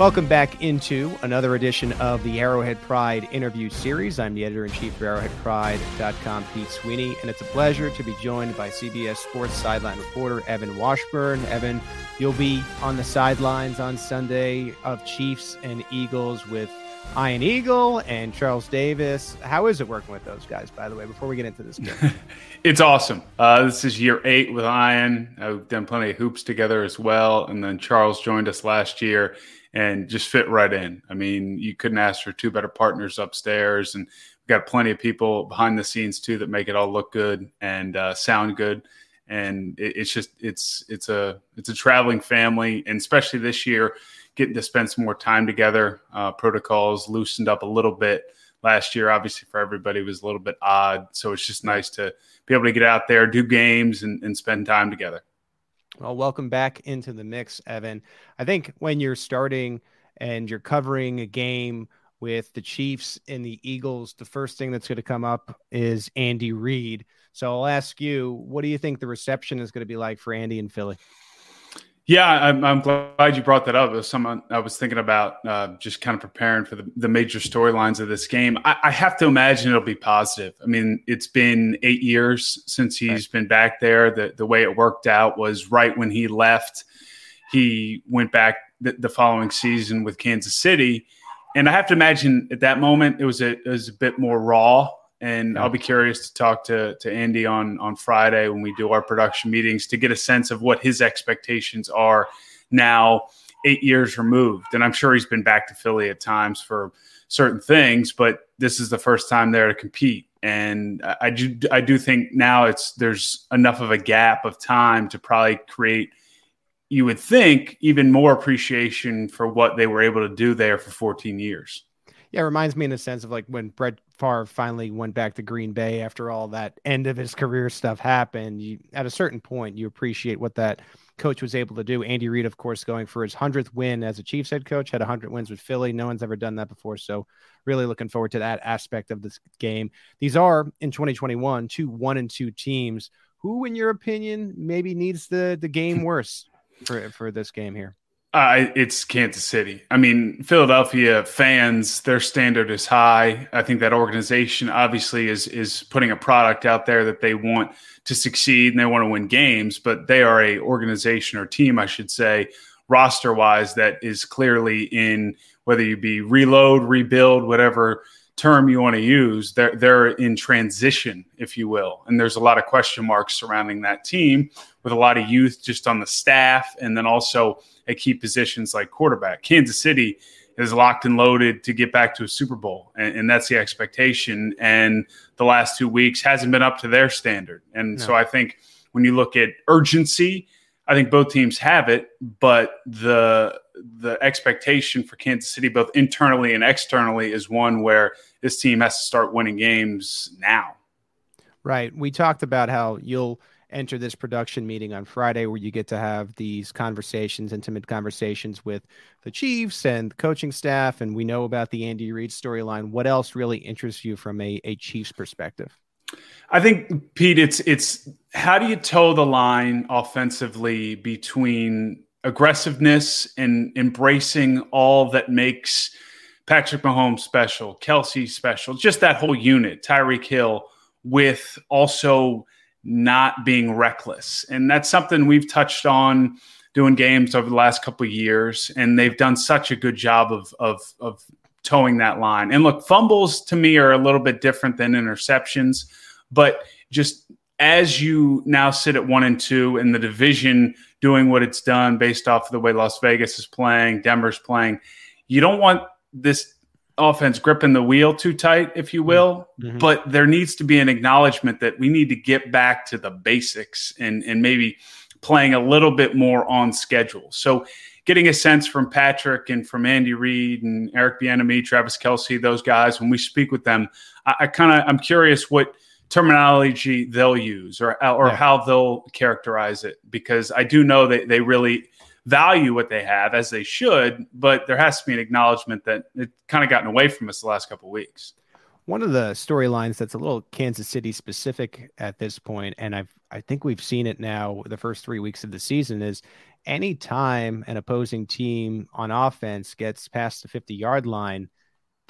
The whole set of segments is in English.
Welcome back into another edition of the Arrowhead Pride interview series. I'm the editor in chief of arrowheadpride.com, Pete Sweeney, and it's a pleasure to be joined by CBS Sports sideline reporter Evan Washburn. Evan, you'll be on the sidelines on Sunday of Chiefs and Eagles with Ian Eagle and Charles Davis. How is it working with those guys, by the way, before we get into this game? it's awesome. Uh, this is year eight with Ian. I've done plenty of hoops together as well. And then Charles joined us last year and just fit right in. I mean, you couldn't ask for two better partners upstairs, and we've got plenty of people behind the scenes too that make it all look good and uh, sound good. And it, it's just it's it's a it's a traveling family, and especially this year, getting to spend some more time together. Uh, protocols loosened up a little bit last year. Obviously, for everybody, was a little bit odd. So it's just nice to be able to get out there, do games, and, and spend time together. Well, welcome back into the mix, Evan. I think when you're starting and you're covering a game with the Chiefs and the Eagles, the first thing that's going to come up is Andy Reid. So I'll ask you, what do you think the reception is going to be like for Andy in Philly? Yeah, I'm, I'm glad you brought that up. It was someone I was thinking about uh, just kind of preparing for the, the major storylines of this game. I, I, have to imagine it'll be positive. I mean, it's been eight years since he's right. been back there. The, the way it worked out was right when he left, he went back the, the following season with Kansas City. And I have to imagine at that moment, it was a, it was a bit more raw and I'll be curious to talk to to Andy on on Friday when we do our production meetings to get a sense of what his expectations are now, eight years removed. And I'm sure he's been back to Philly at times for certain things, but this is the first time there to compete. And I do I do think now it's there's enough of a gap of time to probably create. You would think even more appreciation for what they were able to do there for 14 years. Yeah, it reminds me in the sense of like when Brett Favre finally went back to Green Bay after all that end of his career stuff happened. You at a certain point you appreciate what that coach was able to do. Andy Reid, of course, going for his hundredth win as a Chiefs head coach, had hundred wins with Philly. No one's ever done that before, so really looking forward to that aspect of this game. These are in 2021 two one and two teams. Who, in your opinion, maybe needs the the game worse for for this game here? Uh, it's Kansas City. I mean, Philadelphia fans, their standard is high. I think that organization obviously is is putting a product out there that they want to succeed and they want to win games, but they are a organization or team, I should say, roster wise, that is clearly in whether you be reload, rebuild, whatever term you want to use, they're they're in transition, if you will. And there's a lot of question marks surrounding that team with a lot of youth just on the staff and then also at key positions like quarterback. Kansas City is locked and loaded to get back to a Super Bowl, and, and that's the expectation. And the last two weeks hasn't been up to their standard. And no. so I think when you look at urgency, I think both teams have it, but the the expectation for Kansas City, both internally and externally, is one where this team has to start winning games now. Right. We talked about how you'll enter this production meeting on Friday where you get to have these conversations, intimate conversations with the Chiefs and the coaching staff. And we know about the Andy Reid storyline. What else really interests you from a, a Chiefs perspective? I think Pete, it's it's how do you toe the line offensively between aggressiveness and embracing all that makes Patrick Mahomes special, Kelce special, just that whole unit, Tyreek Hill, with also not being reckless. And that's something we've touched on doing games over the last couple years, and they've done such a good job of of of toeing that line. And look, fumbles to me are a little bit different than interceptions, but just as you now sit at one and two, in the division doing what it's done based off of the way Las Vegas is playing, Denver's playing. You don't want this offense gripping the wheel too tight, if you will, mm-hmm. but there needs to be an acknowledgement that we need to get back to the basics and, and maybe playing a little bit more on schedule. So getting a sense from Patrick and from Andy Reid and Eric Bieniemy, Travis Kelce, those guys, when we speak with them, I, I kind of I'm curious what terminology they'll use or uh, or yeah. how they'll characterize it because I do know that they really value what they have as they should, but there has to be an acknowledgement that it kind of gotten away from us the last couple of weeks. One of the storylines that's a little Kansas City specific at this point, and I've I think we've seen it now the first three weeks of the season is anytime an opposing team on offense gets past the 50 yard line,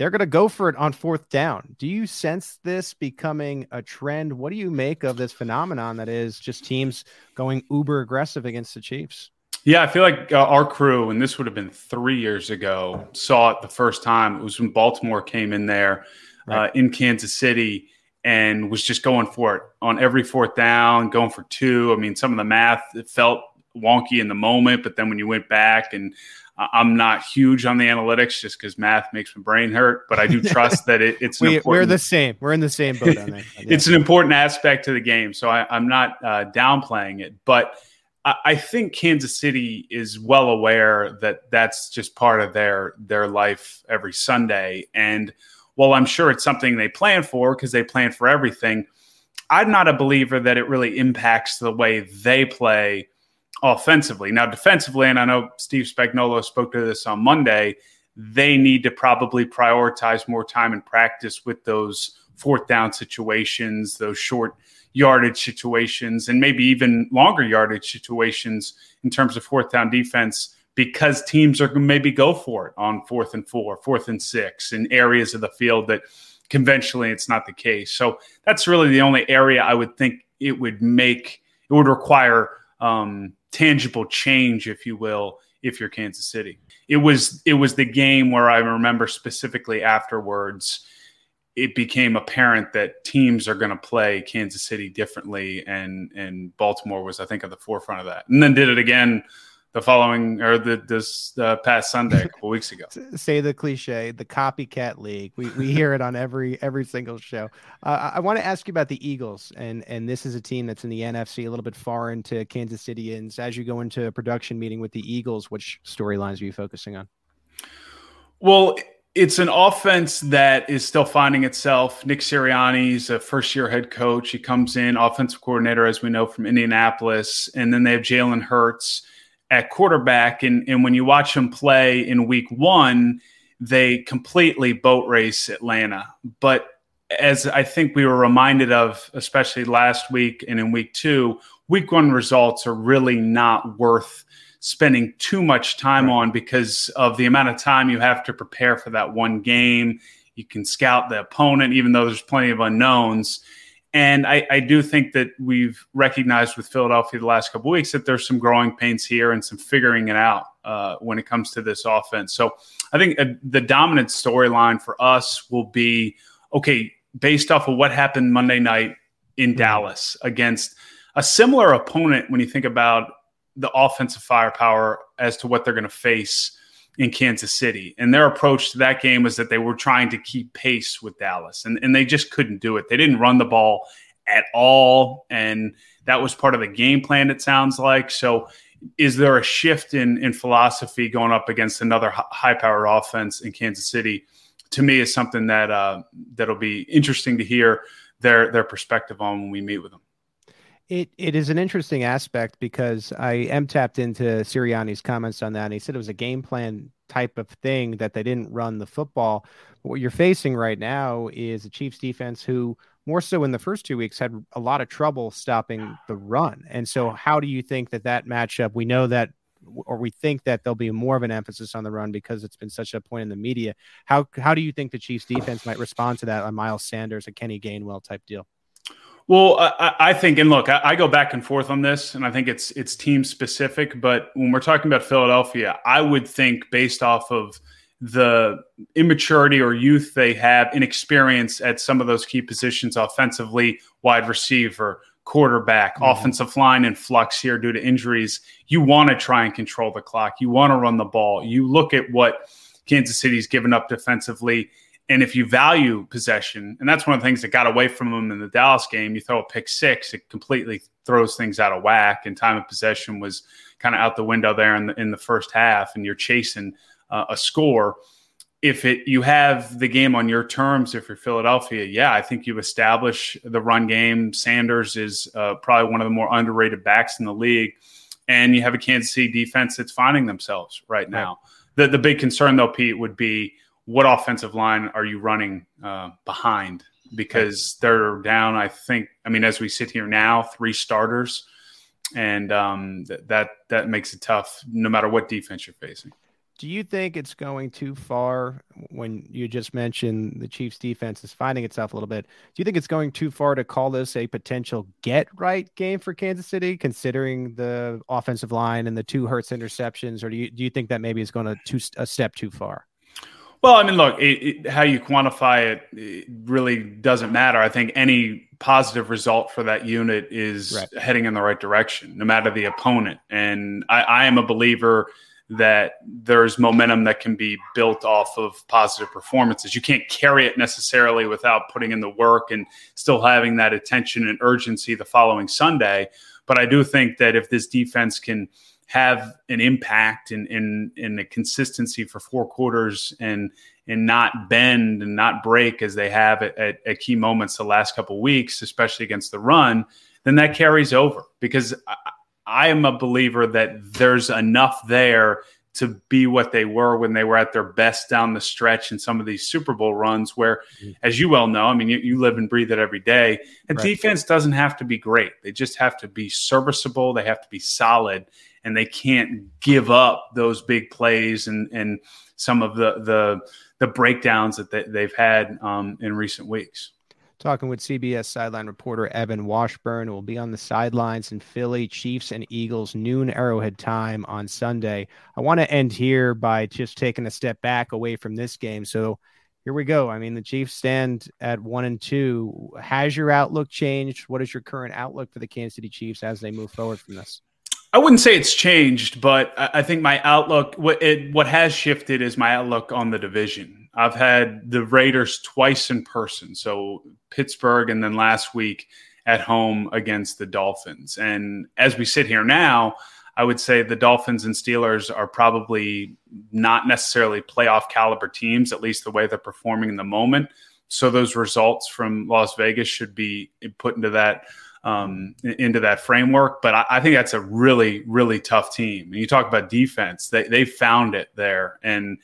they're going to go for it on fourth down. Do you sense this becoming a trend? What do you make of this phenomenon that is just teams going uber aggressive against the Chiefs? Yeah, I feel like uh, our crew, and this would have been three years ago, saw it the first time. It was when Baltimore came in there right. uh, in Kansas City and was just going for it on every fourth down, going for two. I mean, some of the math it felt wonky in the moment, but then when you went back and I'm not huge on the analytics just because math makes my brain hurt, but I do trust that it, it's we, are the same. We're in the same boat on that. Yeah. it's an important aspect to the game, so I, am not uh, downplaying it. But I, I, think Kansas City is well aware that that's just part of their their life every Sunday. And while I'm sure it's something they plan for because they plan for everything, I'm not a believer that it really impacts the way they play offensively. Now, defensively, and I know Steve Spagnuolo spoke to this on Monday, they need to probably prioritize more time in practice with those fourth down situations, those short yardage situations, and maybe even longer yardage situations in terms of fourth down defense because teams are maybe go for it on fourth and four, fourth and six in areas of the field that conventionally it's not the case. So that's really the only area I would think it would make, it would require um, tangible change, if you will, if you're Kansas City. It was it was the game where I remember specifically afterwards it became apparent that teams are going to play Kansas City differently and and Baltimore was I think at the forefront of that. And then did it again the following or the this uh, past Sunday a couple weeks ago. Say the cliche, the copycat league. We we hear it on every every single show. Uh, I want to ask you about the Eagles, and and this is a team that's in the NFC, a little bit far into Kansas City. And as you go into a production meeting with the Eagles, which storylines are you focusing on? Well. It's an offense that is still finding itself. Nick Sirianni's a first year head coach. He comes in, offensive coordinator, as we know from Indianapolis. And then they have Jalen Hurts at quarterback. And, and when you watch them play in week one, they completely boat race Atlanta. But as I think we were reminded of, especially last week and in week two, week one results are really not worth spending too much time right. on because of the amount of time you have to prepare for that one game. You can scout the opponent, even though there's plenty of unknowns. And I, I, do think that we've recognized with Philadelphia the last couple weeks that there's some growing pains here and some figuring it out uh, when it comes to this offense. So I think uh, the dominant storyline for us will be okay, based off of what happened Monday night in mm-hmm. Dallas against a similar opponent when you think about the offensive firepower as to what they're going to face in Kansas City. And their approach to that game was that they were trying to keep pace with Dallas, and, and they just couldn't do it. They didn't run the ball at all. And that was part of the game plan, it sounds like. So, is there a shift in, in philosophy going up against another high powered offense in Kansas City? To me, is something that uh, that'll be interesting to hear their their perspective on when we meet with them. It it is an interesting aspect because I am tapped into Sirianni's comments on that. And he said it was a game plan type of thing that they didn't run the football. What you're facing right now is a Chiefs defense who more so in the first two weeks had a lot of trouble stopping the run. And so, how do you think that that matchup? We know that, or we think that there'll be more of an emphasis on the run because it's been such a point in the media. How how do you think the Chiefs defense might respond to that? A Miles Sanders, a Kenny Gainwell type deal. Well, I, I, think, and look, I, I, go back and forth on this, and I think it's it's team specific. But when we're talking about Philadelphia, I would think based off of the immaturity or youth they have, inexperience at some of those key positions offensively, wide receiver, quarterback, mm-hmm. offensive line in flux here due to injuries. You want to try and control the clock. You want to run the ball. You look at what Kansas City's given up defensively. And if you value possession, and that's one of the things that got away from them in the Dallas game, you throw a pick six, it completely throws things out of whack. And time of possession was kind of out the window there in the in the first half, and you're chasing uh, a score if it you have the game on your terms if you're Philadelphia, yeah, I think you establish the run game. Sanders is uh, probably one of the more underrated backs in the league, and you have a Kansas City defense that's finding themselves right now. Right. The the big concern though, Pete, would be what offensive line are you running uh, behind because they're down. I think. I mean, as we sit here now, three starters, and um, th- that that makes it tough no matter what defense you're facing. Do you think it's going too far when you just mentioned the Chiefs defense is finding itself a little bit? Do you think it's going too far to call this a potential get right game for Kansas City, considering the offensive line and the two Hurts interceptions? Or do you, do you think that maybe it's going to a step too far? Well, I mean, look, it, it, how you quantify it, it, really doesn't matter. I think any positive result for that unit is right. heading in the right direction, no matter the opponent. And I, I am a believer – that there's momentum that can be built off of positive performances. You can't carry it necessarily without putting in the work and still having that attention and urgency the following Sunday. But I do think that if this defense can have an impact and in, in, in a consistency for four quarters and and not bend and not break as they have at, at, at key moments the last couple weeks, especially against the run, then that carries over because I, I am a believer that there's enough there to be what they were when they were at their best down the stretch in some of these Super Bowl runs, where, mm-hmm. as you well know, I mean, you, you, live and breathe it every day. The right. defense doesn't have to be great. They just have to be serviceable. They have to be solid, and they can't give up those big plays and and some of the the the breakdowns that they, they've had um, in recent weeks talking with CBS sideline reporter Evan Washburn. Who will be on the sidelines in Philly, Chiefs and Eagles, noon Arrowhead time on Sunday. I want to end here by just taking a step back away from this game. So here we go. I mean, the Chiefs stand at one and two. Has your outlook changed? What is your current outlook for the Kansas City Chiefs as they move forward from this? I wouldn't say it's changed, but I think my outlook, what it, what has shifted is my outlook on the division. I've had the Raiders twice in person, so Pittsburgh and then last week at home against the Dolphins. And as we sit here now, I would say the Dolphins and Steelers are probably not necessarily playoff caliber teams, at least the way they're performing in the moment. So those results from Las Vegas should be put into that um, into that framework. But I, I, think that's a really, really tough team. And you talk about defense; they they found it there, and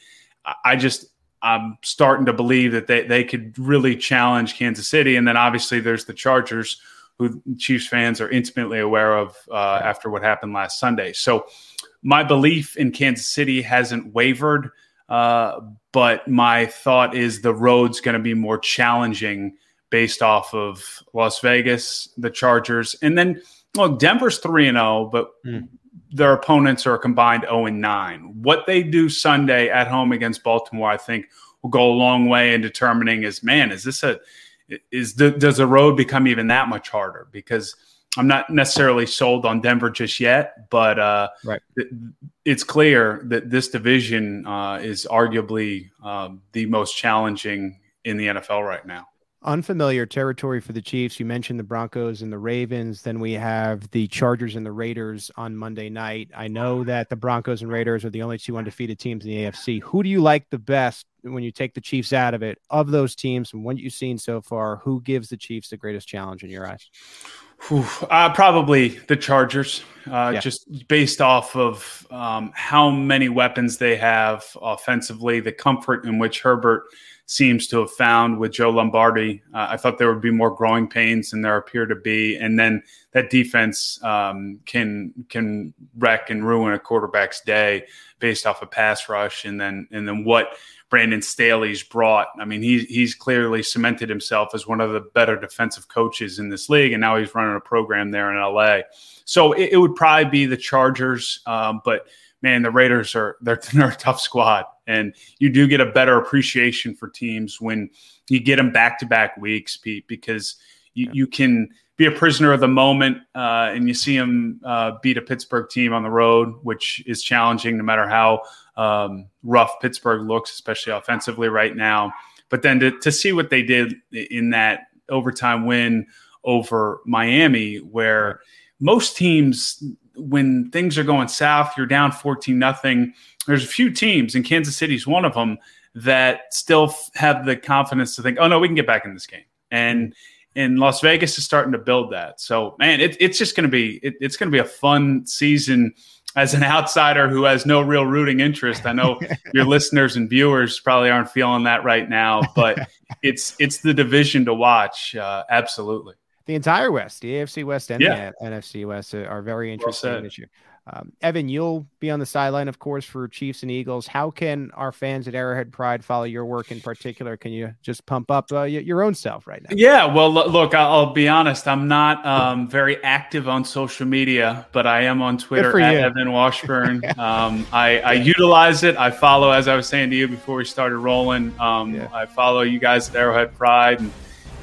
I just I'm starting to believe that they they could really challenge Kansas City. And then obviously there's the Chargers, who Chiefs fans are intimately aware of uh, after what happened last Sunday. So my belief in Kansas City hasn't wavered. Uh, but my thought is the road's going to be more challenging based off of Las Vegas, the Chargers, and then well, Denver's three and zero, oh, but mm. their opponents are combined zero and nine. What they do Sunday at home against Baltimore, I think, will go a long way in determining is man, is this a is does the road become even that much harder? Because I'm not necessarily sold on Denver just yet, but uh, right. It, it's clear that this division uh, is arguably um, the most challenging in the NFL right now unfamiliar territory for the Chiefs. You mentioned the Broncos and the Ravens. Then we have the Chargers and the Raiders on Monday night. I know that the Broncos and Raiders are the only two undefeated teams in the AFC. Who do you like the best when you take the Chiefs out of it? Of those teams, and what you've seen so far, who gives the Chiefs the greatest challenge in your eyes? Uh, probably the Chargers, uh, yeah. just based off of um, how many weapons they have offensively, the comfort in which Herbert – seems to have found with Joe Lombardi. Uh, I thought there would be more growing pains than there appear to be, and then that defense um, can can wreck and ruin a quarterback's day based off a pass rush, and then and then what Brandon Staley's brought. I mean, he's he's clearly cemented himself as one of the better defensive coaches in this league, and now he's running a program there in LA. So it, it would probably be the Chargers, um, but man, the Raiders are they're, they're a tough squad. And you do get a better appreciation for teams when you get them back to back weeks, Pete, because you, yeah. you can be a prisoner of the moment, uh, and you see them uh, beat a Pittsburgh team on the road, which is challenging no matter how um, rough Pittsburgh looks, especially offensively right now. But then to, to see what they did in that overtime win over Miami, where most teams, when things are going south, you're down 14 nothing. There's a few teams, and Kansas City's one of them, that still have the confidence to think, oh no, we can get back in this game. And and Las Vegas is starting to build that. So man, it, it's just going to be it, it's going to be a fun season as an outsider who has no real rooting interest. I know your listeners and viewers probably aren't feeling that right now, but it's it's the division to watch. Uh, absolutely. The entire West, the AFC West and yeah. the NFC West are very interesting well this year. Um, Evan, you'll be on the sideline, of course, for Chiefs and Eagles. How can our fans at Arrowhead Pride follow your work in particular? Can you just pump up uh, your own self right now? Yeah, well, look, I'll be honest. I'm not um, very active on social media, but I am on Twitter at you. Evan Washburn. um, I, I, utilize it. I follow, as I was saying to you before we started rolling. Um, yeah. I follow you guys at Arrowhead Pride, and,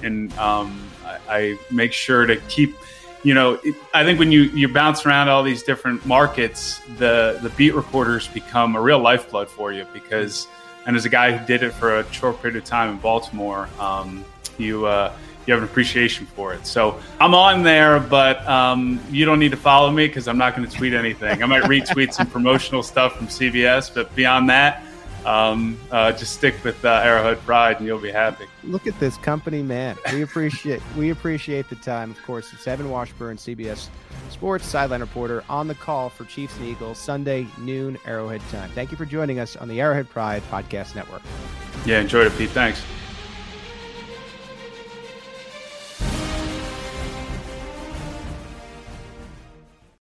and um, I, I make sure to keep – you know, I think when you you bounce around all these different markets, the the beat reporters become a real lifeblood for you because, and as a guy who did it for a short period of time in Baltimore, um, you uh, you have an appreciation for it. So I'm on there, but um, you don't need to follow me because I'm not going to tweet anything. I might retweet some promotional stuff from CBS, but beyond that um, uh, just stick with uh, Arrowhead Pride, and you'll be happy. Look at this company, man. We appreciate we appreciate the time. Of course, it's Evan Washburn, CBS Sports sideline reporter, on the call for Chiefs and Eagles Sunday noon Arrowhead time. Thank you for joining us on the Arrowhead Pride Podcast Network. Yeah, enjoyed it, Pete. Thanks.